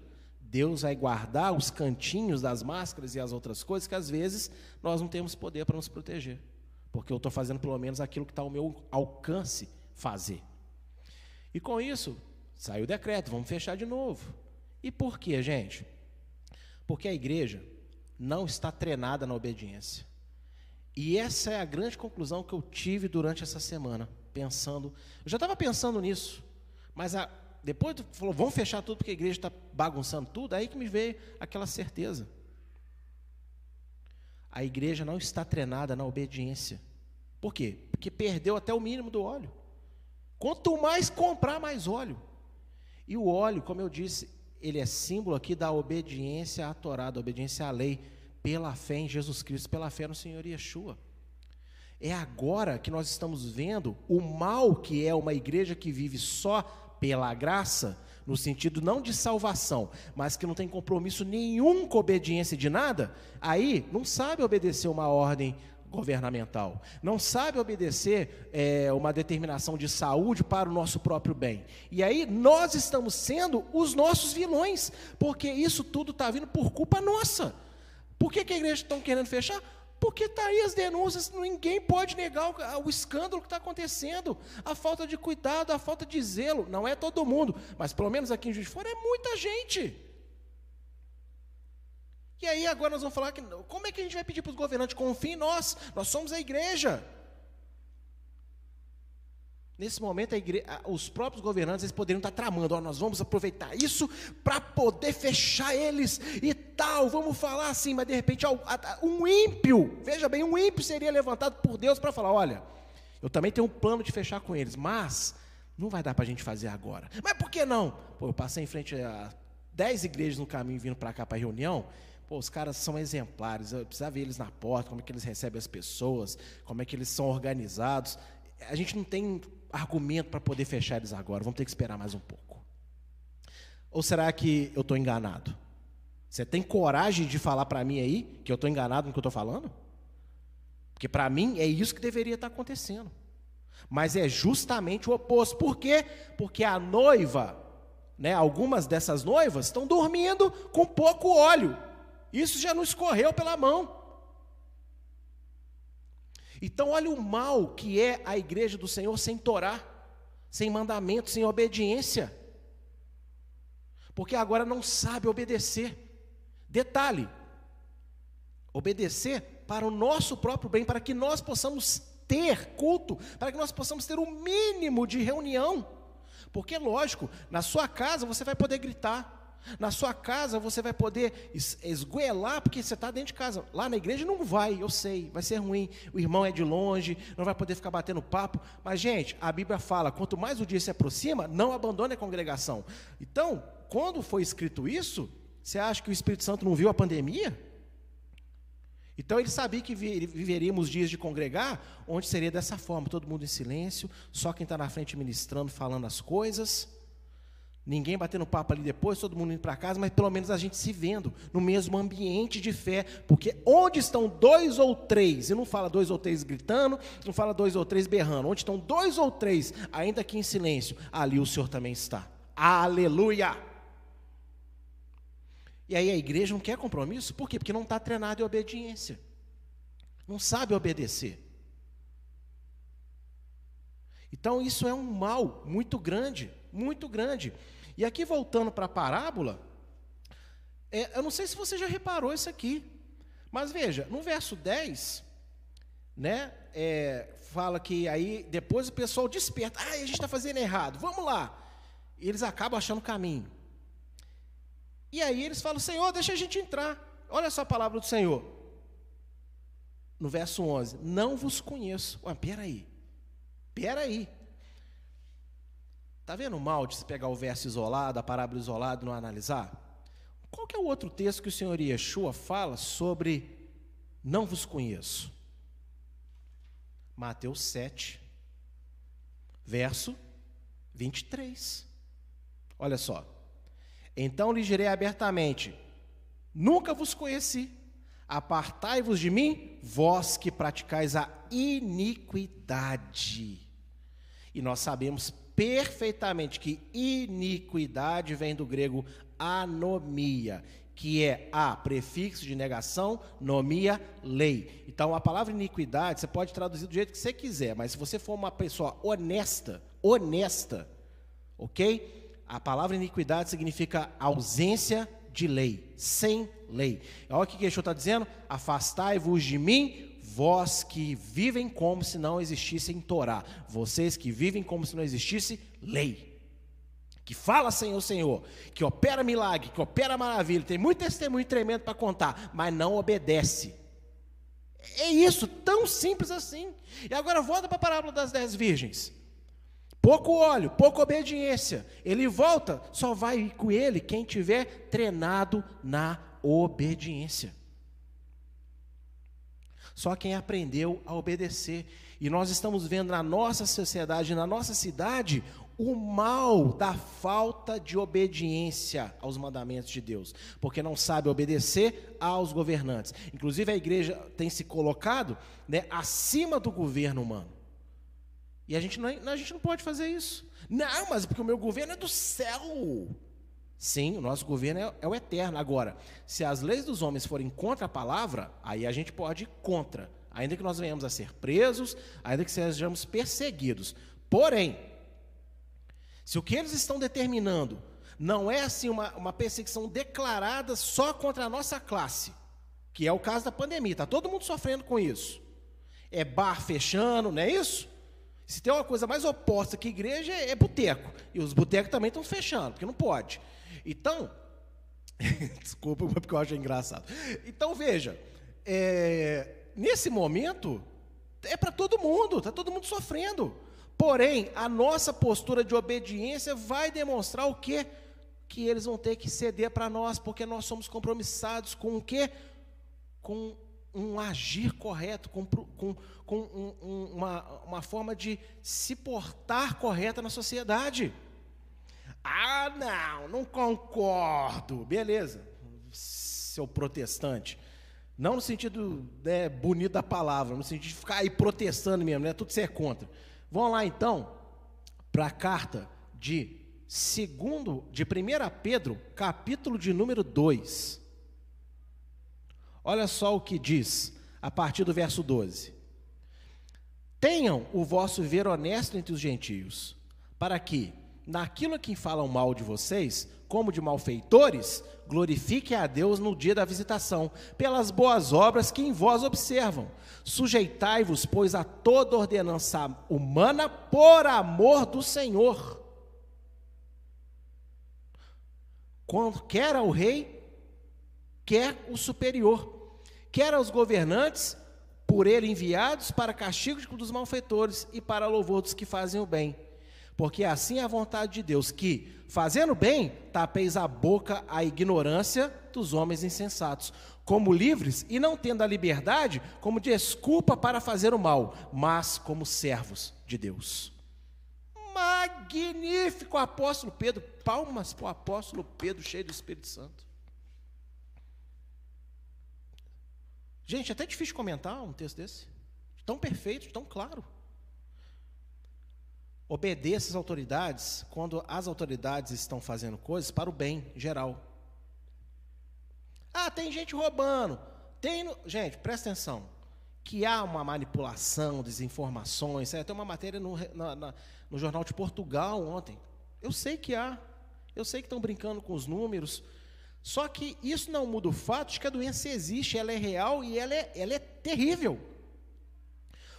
Deus vai guardar os cantinhos das máscaras e as outras coisas que às vezes nós não temos poder para nos proteger. Porque eu estou fazendo pelo menos aquilo que está ao meu alcance fazer. E com isso, saiu o decreto, vamos fechar de novo. E por quê, gente? Porque a igreja, não está treinada na obediência. E essa é a grande conclusão que eu tive durante essa semana, pensando. Eu já estava pensando nisso, mas a, depois falou, vamos fechar tudo porque a igreja está bagunçando tudo, aí que me veio aquela certeza. A igreja não está treinada na obediência. Por quê? Porque perdeu até o mínimo do óleo. Quanto mais comprar, mais óleo. E o óleo, como eu disse, ele é símbolo aqui da obediência à Torá, da obediência à lei, pela fé em Jesus Cristo, pela fé no Senhor Yeshua. É agora que nós estamos vendo o mal que é uma igreja que vive só pela graça, no sentido não de salvação, mas que não tem compromisso nenhum com obediência de nada, aí não sabe obedecer uma ordem governamental, não sabe obedecer é, uma determinação de saúde para o nosso próprio bem. E aí nós estamos sendo os nossos vilões, porque isso tudo está vindo por culpa nossa. Por que, que a igreja está querendo fechar? Porque está aí as denúncias, ninguém pode negar o, o escândalo que está acontecendo, a falta de cuidado, a falta de zelo. Não é todo mundo, mas pelo menos aqui em Juiz de Fora é muita gente. E aí agora nós vamos falar que como é que a gente vai pedir para os governantes confiem em nós? Nós somos a igreja. Nesse momento, igreja, os próprios governantes eles poderiam estar tramando, nós vamos aproveitar isso para poder fechar eles e tal, vamos falar assim, mas de repente um ímpio, veja bem, um ímpio seria levantado por Deus para falar: olha, eu também tenho um plano de fechar com eles, mas não vai dar para a gente fazer agora. Mas por que não? Pô, eu passei em frente a dez igrejas no caminho vindo para cá para a reunião, Pô, os caras são exemplares, eu precisava ver eles na porta, como é que eles recebem as pessoas, como é que eles são organizados. A gente não tem argumento para poder fechar eles agora, vamos ter que esperar mais um pouco. Ou será que eu estou enganado? Você tem coragem de falar para mim aí que eu estou enganado no que eu estou falando? Porque para mim é isso que deveria estar acontecendo. Mas é justamente o oposto. Por quê? Porque a noiva, né, algumas dessas noivas estão dormindo com pouco óleo. Isso já não escorreu pela mão. Então, olha o mal que é a igreja do Senhor sem Torá, sem mandamento, sem obediência. Porque agora não sabe obedecer. Detalhe: obedecer para o nosso próprio bem, para que nós possamos ter culto, para que nós possamos ter o mínimo de reunião. Porque, lógico, na sua casa você vai poder gritar, na sua casa você vai poder esgoelar, porque você está dentro de casa. Lá na igreja não vai, eu sei, vai ser ruim. O irmão é de longe, não vai poder ficar batendo papo. Mas, gente, a Bíblia fala: quanto mais o dia se aproxima, não abandone a congregação. Então, quando foi escrito isso, você acha que o Espírito Santo não viu a pandemia? Então ele sabia que viveríamos dias de congregar, onde seria dessa forma, todo mundo em silêncio, só quem está na frente ministrando, falando as coisas. Ninguém batendo papo ali depois, todo mundo indo para casa, mas pelo menos a gente se vendo no mesmo ambiente de fé, porque onde estão dois ou três, e não fala dois ou três gritando, não fala dois ou três berrando, onde estão dois ou três, ainda que em silêncio, ali o Senhor também está. Aleluia! E aí a igreja não quer compromisso, por quê? Porque não está treinado em obediência, não sabe obedecer. Então isso é um mal muito grande, muito grande. E aqui voltando para a parábola, é, eu não sei se você já reparou isso aqui, mas veja, no verso 10, né, é, fala que aí depois o pessoal desperta, ah, a gente está fazendo errado, vamos lá. E eles acabam achando caminho. E aí eles falam, Senhor, deixa a gente entrar. Olha só a palavra do Senhor. No verso 11, não vos conheço. Ué, peraí, peraí. Está vendo mal de se pegar o verso isolado, a parábola isolada e não analisar? Qual que é o outro texto que o Senhor Yeshua fala sobre não vos conheço? Mateus 7, verso 23. Olha só. Então lhe direi abertamente: Nunca vos conheci. Apartai-vos de mim, vós que praticais a iniquidade. E nós sabemos perfeitamente que iniquidade vem do grego anomia, que é a prefixo de negação, nomia, lei. Então a palavra iniquidade você pode traduzir do jeito que você quiser, mas se você for uma pessoa honesta, honesta, ok? A palavra iniquidade significa ausência de lei, sem lei. Olha o que Yeshua está dizendo: afastai-vos de mim, vós que vivem como se não existisse em Torá, vocês que vivem como se não existisse lei. Que fala Senhor, Senhor, que opera milagre, que opera maravilha, tem muito testemunho tremendo para contar, mas não obedece. É isso, tão simples assim. E agora volta para a parábola das dez virgens. Pouco óleo, pouca obediência. Ele volta, só vai com ele quem tiver treinado na obediência. Só quem aprendeu a obedecer. E nós estamos vendo na nossa sociedade, na nossa cidade, o mal da falta de obediência aos mandamentos de Deus, porque não sabe obedecer aos governantes. Inclusive a igreja tem se colocado né, acima do governo humano. E a gente, não, a gente não pode fazer isso. Não, mas porque o meu governo é do céu. Sim, o nosso governo é, é o eterno. Agora, se as leis dos homens forem contra a palavra, aí a gente pode ir contra. Ainda que nós venhamos a ser presos, ainda que sejamos perseguidos. Porém, se o que eles estão determinando não é assim uma, uma perseguição declarada só contra a nossa classe, que é o caso da pandemia, está todo mundo sofrendo com isso. É bar fechando, não é isso? Se tem uma coisa mais oposta que igreja, é, é boteco. E os botecos também estão fechando, porque não pode. Então, [LAUGHS] desculpa, porque eu acho engraçado. Então, veja, é, nesse momento, é para todo mundo, está todo mundo sofrendo. Porém, a nossa postura de obediência vai demonstrar o quê? Que eles vão ter que ceder para nós, porque nós somos compromissados com o quê? Com um agir correto, com, com, com um, um, uma, uma forma de se portar correta na sociedade. Ah, não, não concordo. Beleza, seu protestante. Não no sentido né, bonito da palavra, no sentido de ficar aí protestando mesmo, né? Tudo ser contra. Vamos lá então para a carta de segundo de 1 Pedro, capítulo de número 2. Olha só o que diz a partir do verso 12. Tenham o vosso ver honesto entre os gentios, para que, naquilo que falam mal de vocês, como de malfeitores, glorifiquem a Deus no dia da visitação, pelas boas obras que em vós observam. Sujeitai-vos, pois, a toda ordenança humana por amor do Senhor. Quando quer ao rei, quer o superior, quer aos governantes, por ele enviados para castigo dos malfeitores e para louvor dos que fazem o bem porque assim é a vontade de Deus, que, fazendo bem, tapeis a boca à ignorância dos homens insensatos, como livres e não tendo a liberdade como desculpa para fazer o mal, mas como servos de Deus. Magnífico apóstolo Pedro, palmas para o apóstolo Pedro, cheio do Espírito Santo. Gente, é até difícil comentar um texto desse, tão perfeito, tão claro. Obedeça às autoridades quando as autoridades estão fazendo coisas para o bem geral. Ah, tem gente roubando. Tem, no... gente, presta atenção. Que há uma manipulação, desinformações. Tem uma matéria no, na, na, no Jornal de Portugal ontem. Eu sei que há. Eu sei que estão brincando com os números. Só que isso não muda o fato de que a doença existe, ela é real e ela é, ela é terrível.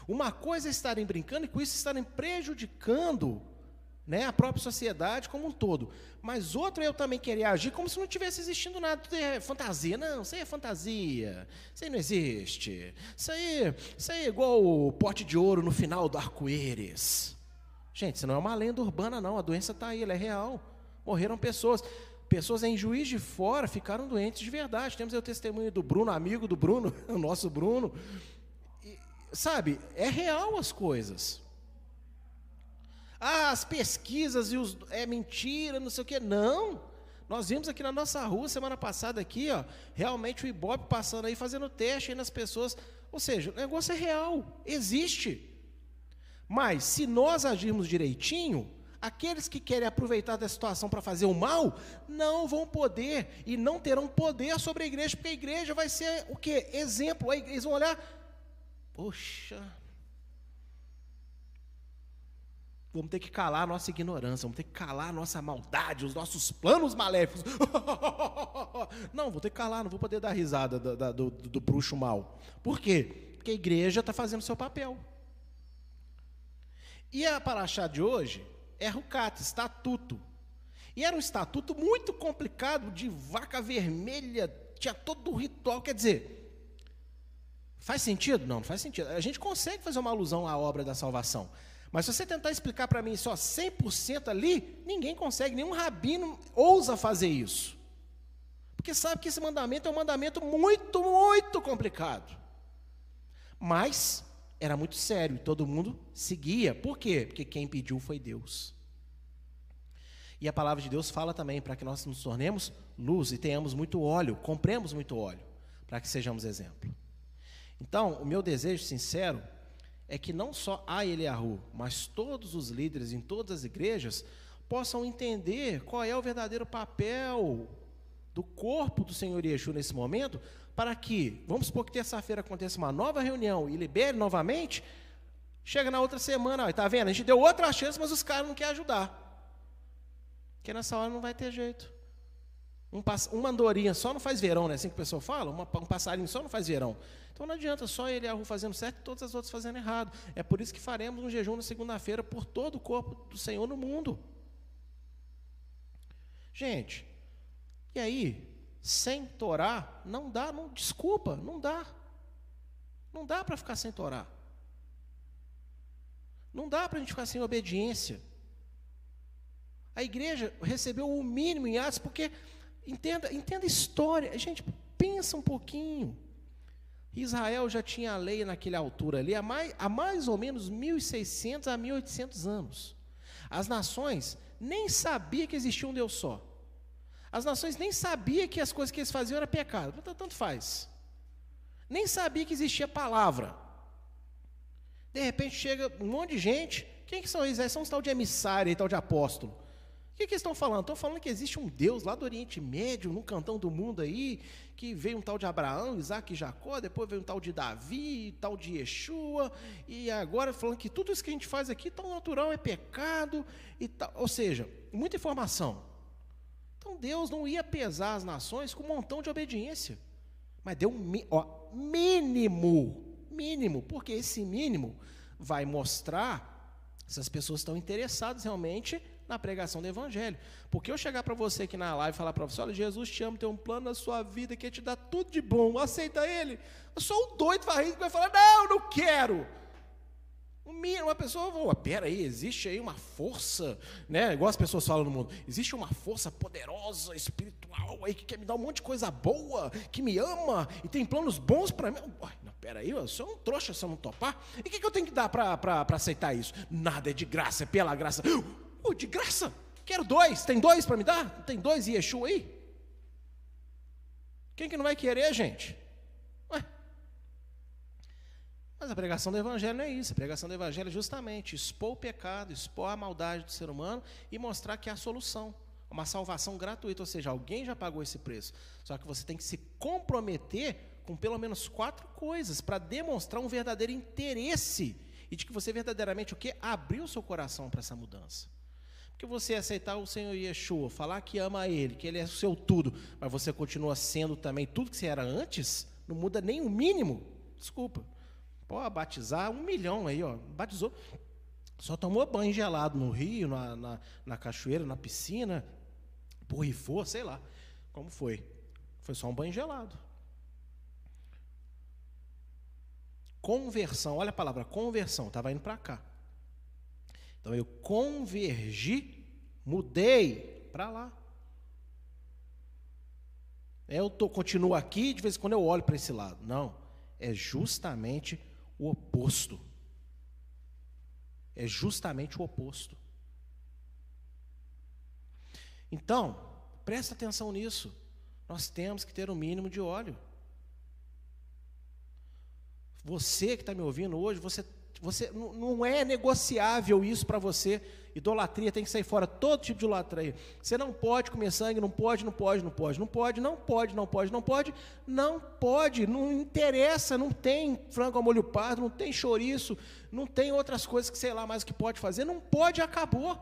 Uma coisa é estarem brincando e com isso estarem prejudicando né, a própria sociedade como um todo. Mas outro é eu também querer agir como se não tivesse existindo nada. Tudo é fantasia. Não, isso aí é fantasia. Isso aí não existe. Isso aí, isso aí é igual o pote de ouro no final do arco-íris. Gente, isso não é uma lenda urbana, não. A doença está aí, ela é real. Morreram pessoas. Pessoas em Juiz de Fora ficaram doentes de verdade. Temos aí o testemunho do Bruno, amigo do Bruno, [LAUGHS] o nosso Bruno, sabe, é real as coisas. Ah, as pesquisas e os é mentira, não sei o que. Não. Nós vimos aqui na nossa rua semana passada aqui, ó, realmente o Ibope passando aí fazendo teste aí nas pessoas. Ou seja, o negócio é real, existe. Mas se nós agirmos direitinho, aqueles que querem aproveitar da situação para fazer o mal, não vão poder e não terão poder sobre a igreja, porque a igreja vai ser o que? Exemplo. Eles vão olhar, Poxa. Vamos ter que calar a nossa ignorância, vamos ter que calar a nossa maldade, os nossos planos maléficos. [LAUGHS] Não, vou ter que calar, não vou poder dar risada do, do, do, do bruxo mal. Por quê? Porque a igreja está fazendo seu papel. E a paraxá de hoje é Rucat, estatuto. E era um estatuto muito complicado, de vaca vermelha, tinha todo o ritual. Quer dizer, faz sentido? Não, não faz sentido. A gente consegue fazer uma alusão à obra da salvação. Mas se você tentar explicar para mim só 100% ali, ninguém consegue, nenhum rabino ousa fazer isso. Porque sabe que esse mandamento é um mandamento muito, muito complicado. Mas era muito sério e todo mundo seguia. Por quê? Porque quem pediu foi Deus. E a palavra de Deus fala também para que nós nos tornemos luz e tenhamos muito óleo, compremos muito óleo, para que sejamos exemplo. Então, o meu desejo sincero é que não só a Eliahu, mas todos os líderes em todas as igrejas possam entender qual é o verdadeiro papel do corpo do Senhor Yeshua nesse momento, para que, vamos supor que terça-feira aconteça uma nova reunião e libere novamente, chega na outra semana, está vendo? A gente deu outra chance, mas os caras não querem ajudar. Porque nessa hora não vai ter jeito. Um, uma andorinha só não faz verão, né? Assim que o pessoal fala, uma, um passarinho só não faz verão. Então não adianta só ele fazendo certo e todas as outras fazendo errado. É por isso que faremos um jejum na segunda-feira por todo o corpo do Senhor no mundo. Gente, e aí, sem torar, não dá, não, desculpa, não dá. Não dá para ficar sem torar. Não dá para a gente ficar sem obediência. A igreja recebeu o mínimo em Atos, porque, entenda, entenda a história. Gente, pensa um pouquinho. Israel já tinha a lei naquela altura ali há mais, há mais ou menos 1.600 a 1.800 anos. As nações nem sabiam que existia um Deus só. As nações nem sabiam que as coisas que eles faziam era pecado. Tanto faz. Nem sabia que existia palavra. De repente chega um monte de gente. Quem que são eles? São os tal de emissário e tal de apóstolo. O que, que eles estão falando? Estão falando que existe um Deus lá do Oriente Médio, num cantão do mundo aí, que veio um tal de Abraão, Isaac e Jacó, depois veio um tal de Davi, tal de Yeshua, e agora falando que tudo isso que a gente faz aqui, tão natural, é pecado, e tal. ou seja, muita informação. Então Deus não ia pesar as nações com um montão de obediência, mas deu um ó, mínimo, mínimo, porque esse mínimo vai mostrar se as pessoas estão interessadas realmente na pregação do Evangelho. Porque eu chegar para você aqui na live e falar para você: olha, Jesus te ama, tem um plano na sua vida que te dá tudo de bom, aceita ele. Eu sou um doido varrido que vai falar: não, não quero. Uma pessoa, oh, pera aí, existe aí uma força, né? Igual as pessoas falam no mundo, existe uma força poderosa, espiritual aí que quer me dar um monte de coisa boa, que me ama e tem planos bons para mim. Oh, não, pera aí, eu sou um trouxa se eu não topar. E o que, que eu tenho que dar para aceitar isso? Nada é de graça, é pela graça. Oh, de graça, quero dois. Tem dois para me dar? Tem dois Yeshua aí? Quem que não vai querer, gente? Ué. Mas a pregação do Evangelho não é isso. A pregação do Evangelho é justamente expor o pecado, expor a maldade do ser humano e mostrar que há solução. Uma salvação gratuita, ou seja, alguém já pagou esse preço. Só que você tem que se comprometer com pelo menos quatro coisas para demonstrar um verdadeiro interesse e de que você verdadeiramente o que abriu seu coração para essa mudança. Porque você aceitar o Senhor Yeshua, falar que ama Ele, que Ele é o seu tudo, mas você continua sendo também tudo que você era antes, não muda nem o mínimo. Desculpa. Pode batizar um milhão aí, ó. Batizou. Só tomou banho gelado no rio, na, na, na cachoeira, na piscina, borrifou, sei lá. Como foi? Foi só um banho gelado. Conversão, olha a palavra conversão, estava indo para cá. Então eu convergi, mudei para lá. Eu tô, continuo aqui, de vez em quando eu olho para esse lado. Não, é justamente o oposto. É justamente o oposto. Então, presta atenção nisso. Nós temos que ter o um mínimo de óleo. Você que está me ouvindo hoje, você você não é negociável isso para você. Idolatria tem que sair fora, todo tipo de idolatria. Você não pode comer sangue, não pode, não pode, não pode, não pode, não pode, não pode, não pode, não pode, não interessa, não tem frango ao molho pardo, não tem chouriço, não tem outras coisas que sei lá mais que pode fazer, não pode, acabou.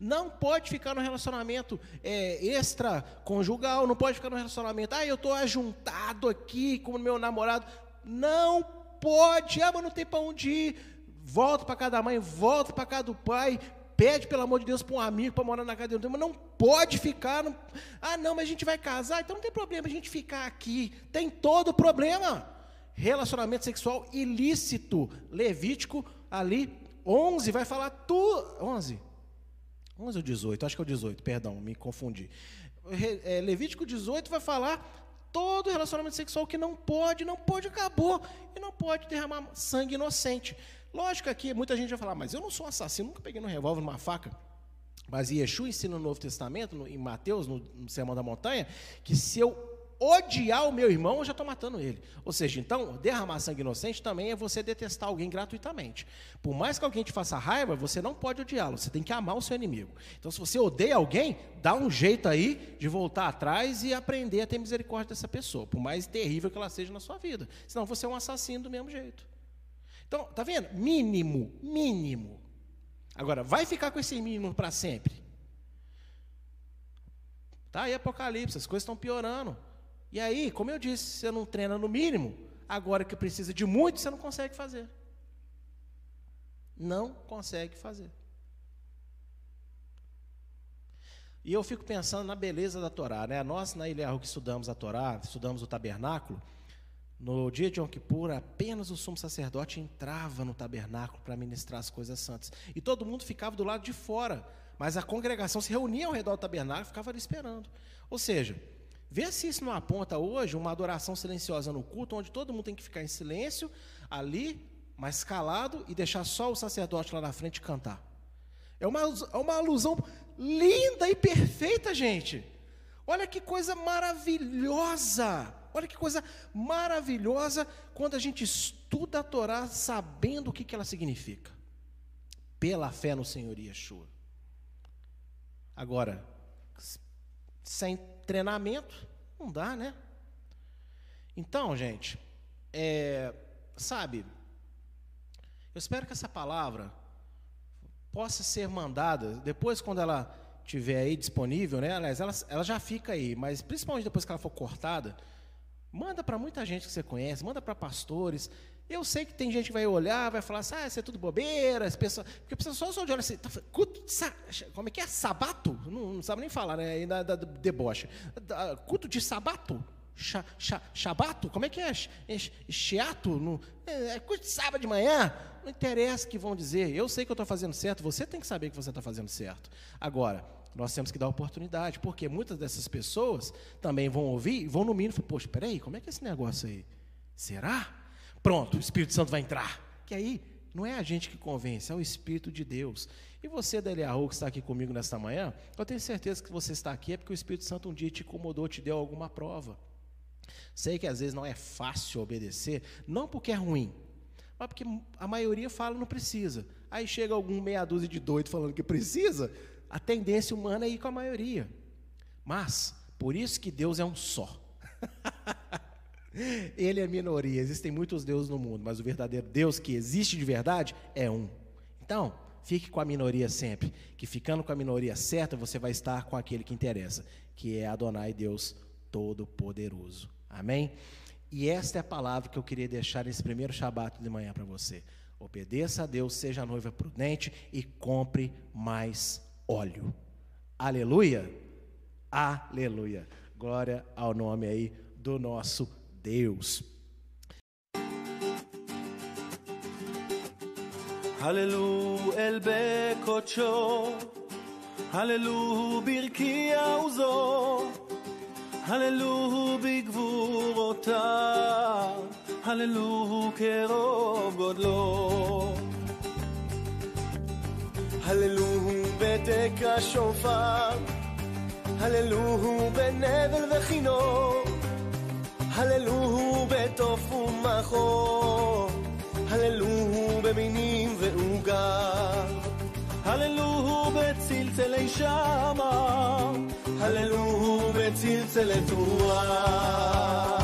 Não pode ficar no relacionamento é, extraconjugal, não pode ficar no relacionamento, ah, eu estou ajuntado aqui com o meu namorado. Não pode, ah, mas não tem para onde ir. Volta para casa da mãe, volta para casa do pai, pede, pelo amor de Deus, para um amigo para morar na casa dele. Mas não pode ficar. Não... Ah, não, mas a gente vai casar, então não tem problema a gente ficar aqui. Tem todo o problema. Relacionamento sexual ilícito. Levítico, ali, 11, vai falar tu. 11? 11 ou 18? Acho que é o 18, perdão, me confundi. É, Levítico 18 vai falar todo relacionamento sexual que não pode, não pode, acabou. E não pode derramar sangue inocente. Lógico que aqui muita gente vai falar, mas eu não sou assassino, nunca peguei no revólver, numa faca. Mas Yeshua ensina no Novo Testamento, no, em Mateus, no, no Sermão da Montanha, que se eu odiar o meu irmão, eu já estou matando ele. Ou seja, então, derramar sangue inocente também é você detestar alguém gratuitamente. Por mais que alguém te faça raiva, você não pode odiá-lo, você tem que amar o seu inimigo. Então, se você odeia alguém, dá um jeito aí de voltar atrás e aprender a ter misericórdia dessa pessoa, por mais terrível que ela seja na sua vida. Senão você é um assassino do mesmo jeito. Então, tá vendo? Mínimo, mínimo. Agora, vai ficar com esse mínimo para sempre? Tá aí Apocalipse, as coisas estão piorando. E aí, como eu disse, você não treina no mínimo, agora que precisa de muito, você não consegue fazer. Não consegue fazer. E eu fico pensando na beleza da Torá, né? Nós na Ilha que estudamos a Torá, estudamos o tabernáculo, no dia de Yom Kippur, apenas o sumo sacerdote entrava no tabernáculo para ministrar as coisas santas. E todo mundo ficava do lado de fora. Mas a congregação se reunia ao redor do tabernáculo e ficava ali esperando. Ou seja, vê se isso não aponta hoje uma adoração silenciosa no culto, onde todo mundo tem que ficar em silêncio, ali, mas calado, e deixar só o sacerdote lá na frente cantar. É uma, é uma alusão linda e perfeita, gente. Olha que coisa maravilhosa. Olha que coisa maravilhosa quando a gente estuda a Torá sabendo o que, que ela significa. Pela fé no Senhor Yeshua. Agora, sem treinamento, não dá, né? Então, gente, é, sabe, eu espero que essa palavra possa ser mandada, depois quando ela estiver aí disponível, né? Aliás, ela, ela já fica aí, mas principalmente depois que ela for cortada, Manda para muita gente que você conhece, manda para pastores. Eu sei que tem gente que vai olhar, vai falar assim, ah, isso é tudo bobeira, as pessoas, porque a pessoa só de olhar assim, tá, culto, como é que é? Sabato? Não, não sabe nem falar, né? Ainda da, deboche. Culto de sabato? Shabato? Como é que é? Chiato? É, é culto de sábado de manhã? Não interessa o que vão dizer. Eu sei que eu estou fazendo certo, você tem que saber que você está fazendo certo. Agora, nós temos que dar oportunidade, porque muitas dessas pessoas também vão ouvir e vão no mínimo falar, poxa, peraí, como é que é esse negócio aí? Será? Pronto, o Espírito Santo vai entrar. Que aí não é a gente que convence, é o Espírito de Deus. E você, Deliarro, que está aqui comigo nesta manhã, eu tenho certeza que você está aqui é porque o Espírito Santo um dia te incomodou, te deu alguma prova. Sei que às vezes não é fácil obedecer, não porque é ruim, mas porque a maioria fala não precisa. Aí chega algum meia dúzia de doido falando que precisa, a tendência humana é ir com a maioria. Mas, por isso que Deus é um só. [LAUGHS] [LAUGHS] Ele é minoria. Existem muitos deuses no mundo, mas o verdadeiro Deus que existe de verdade é um. Então, fique com a minoria sempre. Que ficando com a minoria certa, você vai estar com aquele que interessa, que é Adonai Deus Todo-Poderoso. Amém? E esta é a palavra que eu queria deixar nesse primeiro Shabat de manhã para você. Obedeça a Deus, seja noiva prudente e compre mais óleo. Aleluia! Aleluia! Glória ao nome aí do nosso Deus. הללו אל בקודשו, הללו ברקיע עוזו, הללו בגבורותיו, הללו כרוב גודלו. הללוהו בתק השופר, הללוהו בנבל וכינור, הללוהו בתוף ומחור, הללוהו במינים ועוגר. הללוהו בצלצלי שמה, הללוהו בצלצלי תרועה.